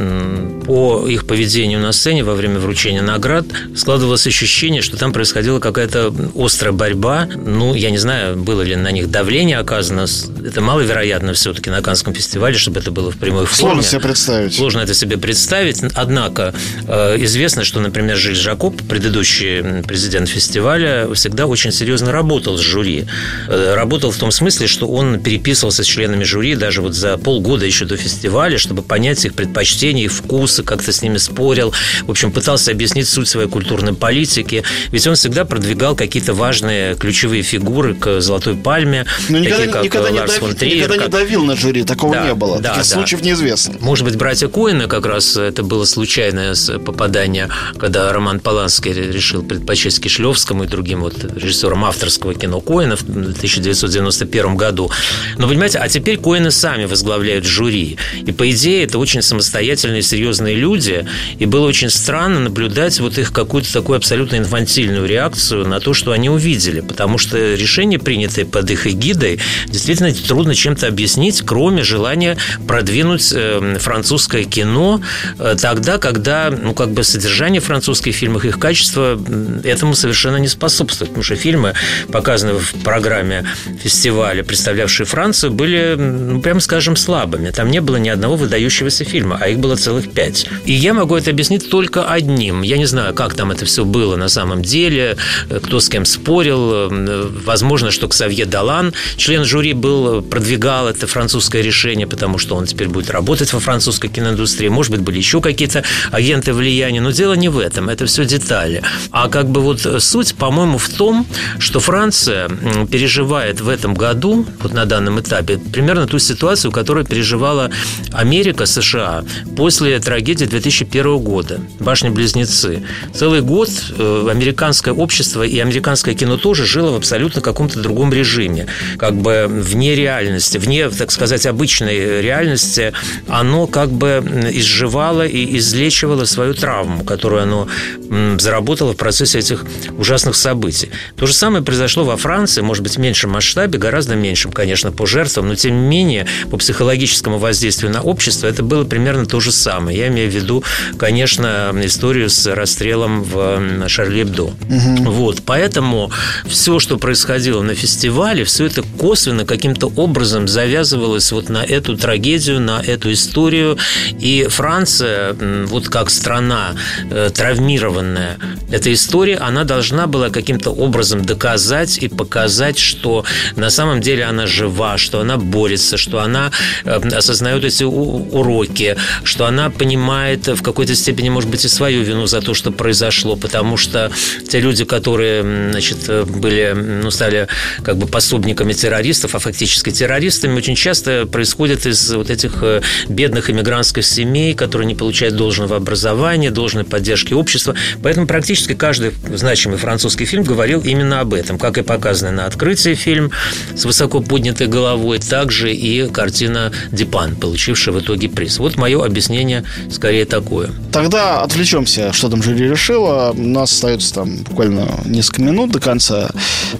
По их поведению на сцене во время вручения наград складывалось ощущение, что там происходила какая-то острая борьба. Ну, я не знаю, было ли на них давление оказано. Это маловероятно все-таки на Канском фестивале, чтобы это было в прямой форме. Сложно себе представить. Сложно это себе представить. Однако э, известно, что, например, Жиль Жакоб, предыдущий президент фестиваля, всегда очень серьезно работал с жюри. Э, работал в том смысле, что он переписывался с членами жюри даже вот за полгода еще до фестиваля, чтобы понять их предпочтения, их вкусы, как-то с ними спорил. В общем, пытался объяснить суть своей культурной политики. Ведь он всегда продвигал какие-то важные ключевые фигуры к «Золотой пальме». Но никогда, такие, как никогда, Ларс не, давил, Триер, никогда как... не давил на жюри, такого да, не было. Да, Таких да. случаев неизвестно. Может быть, братья Коины как раз это было случайное попадание, когда Роман Поланский решил предпочесть Кишлевскому и другим вот режиссерам авторского кино Коина в 1991 году. Но, понимаете, а теперь Коины сами возглавляют жюри. И, по идее, это очень самостоятельные, серьезные люди. И было очень странно наблюдать вот их какую-то такую абсолютно инфантильную реакцию на то, что они увидели. Потому что решения, принятые под их эгидой, действительно трудно чем-то объяснить, кроме желания продвинуть э, французское кино э, тогда, когда, ну, как бы содержание французских фильмов, их качество этому совершенно не способствует. Потому что фильмы, показанные в программе фестиваля, представлявшие Францию, были, ну, прямо скажем, слабыми. Там не было ни одного выдающегося фильма, а их было целых пять. И я могу это объяснить только одним. Я не знаю, как там это все было на самом деле, кто с кем спорил. Возможно, что Ксавье Далан, член жюри, был, продвигал это французское решение, потому что он теперь будет работать во французской киноиндустрии. Может быть, были еще какие-то агенты влияния. Но дело не в этом. Это все детали. А как бы вот суть, по-моему, в том, что Франция переживает в этом году, вот на данном этапе, примерно ту ситуацию, которую переживала Америка, США после трагедии 2001 года, башни-близнецы. Целый год э, американское общество и американское кино тоже жило в абсолютно каком-то другом режиме, как бы вне реальности, вне, так сказать, обычной реальности, оно как бы изживало и излечивало свою травму, которую оно заработало в процессе этих ужасных событий. То же самое произошло во Франции, может быть, в меньшем масштабе, гораздо меньшем, конечно, по жертвам, но тем не менее по психологическому воздействию на общество это было примерно то же самое. Я имею в виду, конечно, историю с расстрелом в Шарлебдо. Угу. Вот, поэтому все, что происходило на фестивале, все это косвенно каким-то образом завязывалось вот на эту трагедию, на эту историю. И Франция, вот как страна э, травмированная этой истории, она должна была каким-то образом доказать и показать, что на самом деле она жива, что она борется, что она э, осознает эти уроки, что она понимает в какой-то степени, может быть, и свою вину за то, что произошло, потому что те люди, которые, значит, были, ну, стали как бы пособниками террористов, а фактически террористами, очень часто происходят из вот этих э, бедных иммигрантских семей, которые не получают должного образования, должной поддержки общества. Поэтому практически каждый значимый французский фильм говорил именно об этом, как и показано на открытии фильм с высоко поднятой головой, также и картина «Дипан», получившая в итоге приз. Вот мое объяснение скорее такое. Тогда отвлечемся, что там жюри решило. У нас остается там буквально несколько минут до конца.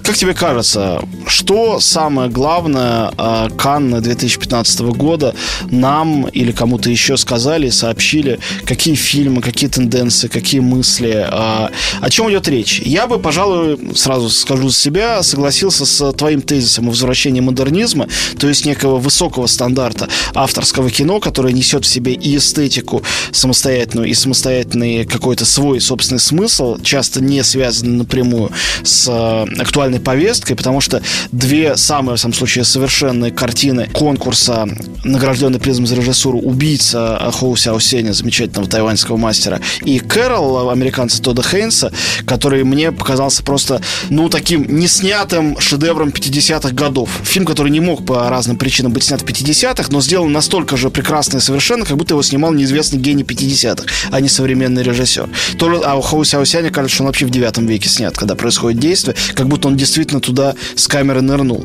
Как тебе кажется, что самое главное а, Канны 2015 года нам или кому-то еще сказали, сообщили, какие фильмы, какие тенденции, какие мысли, а, о чем идет речь? Я бы, пожалуй, сразу скажу за себя, согласился с твоим тезисом о возвращении модернизма, то есть некого высокого стандарта авторского кино, которое несет в себе и эстетику самостоятельную, и самостоятельный какой-то свой собственный смысл, часто не связанный напрямую с а, актуальной повесткой, потому что две самые, в самом случае, совершенные картины конкурса, награжденный призом за режиссуру «Убийца» Хоу Сяо Сеня, замечательного тайваньского мастера, и «Кэрол» американца Тодда Хейнса, который мне показался просто, ну, таким неснятым шедевром 50-х годов. Фильм, который не мог по разным причинам быть снят в 50-х, но сделан настолько же прекрасно и совершенно, как будто его снимал неизвестный гений 50-х, а не современный режиссер. То, а у Хоу Сяосяня кажется, он вообще в 9 веке снят, когда происходит действие, как будто он действительно туда с камеры нырнул.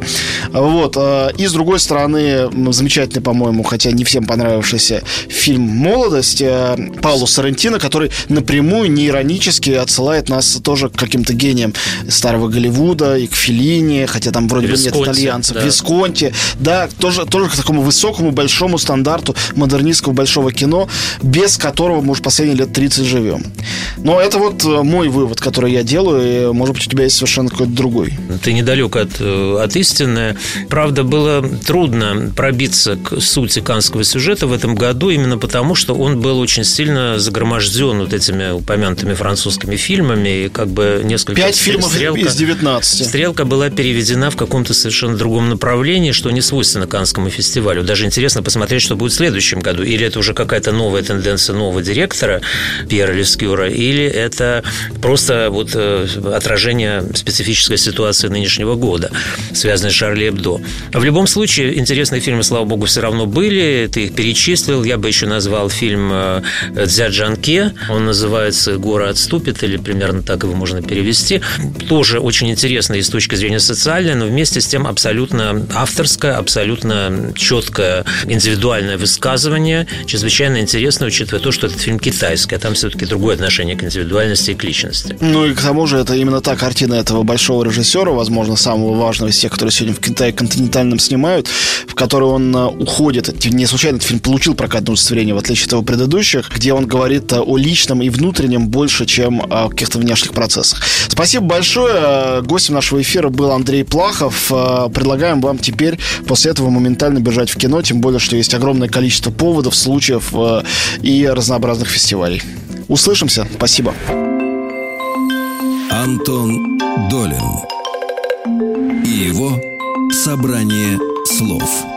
Вот. Э, и с другой стороны, замечательный, по-моему, хотя не всем понравившийся фильм «Молодость» э, Паулу Сарантино, который напрямую, не иронически отсылает нас тоже к каким-то гениям старого Голливуда и к Филини, хотя там вроде бы нет итальянцев. Да. Висконти, да, тоже, тоже к такому высокому, большому стандарту модернистского большого кино, без которого мы уже последние лет 30 живем. Но это вот э, мой вывод, который я делаю, и, может быть, у тебя есть совершенно какой-то другой. Ты недалек от, э, от истины. Правда, было трудно пробиться к сути канского сюжета в этом году именно потому, что он был очень сильно загроможден вот этими упомянутыми французскими фильмами, и как бы несколько... Пять фильмов стрелка, из 19. Стрелка была переведена в каком-то совершенно другом направлении, что не свойственно Канскому фестивалю. Даже интересно посмотреть, что будет в следующем году. Или это уже какая-то новая тенденция нового директора Пьера Лескюра, или это просто вот э, отражение специфической ситуации нынешнего года, связанной с Шарли Эбдо. В любом случае, интересные фильмы, слава богу, все равно были. Ты их перечислил. Я бы еще назвал фильм э, «Дзяджанке». Он называется «Гора отступит», или примерно так его можно перевести. Тоже очень интересный с точки зрения социальной, но вместе с тем абсолютно авторское, абсолютно четкое индивидуальное высказывание, чрезвычайно интересно, учитывая то, что этот фильм китайский, а там все-таки другое отношение к индивидуальности и к личности. Ну и к тому же это именно та картина этого большого режиссера, возможно, самого важного из тех, которые сегодня в Китае континентальном снимают, в которой он э, уходит. Не случайно этот фильм получил прокатное удостоверение, в отличие от его предыдущих, где он говорит э, о личном и внутреннем больше, чем о каких-то внешних процессах. Спасибо большое. Э, гостем нашего эфира был Андрей Плахов. Предлагаем вам теперь после этого моментально бежать в кино, тем более, что есть огромное количество поводов, случаев и разнообразных фестивалей. Услышимся. Спасибо. Антон Долин и его собрание слов.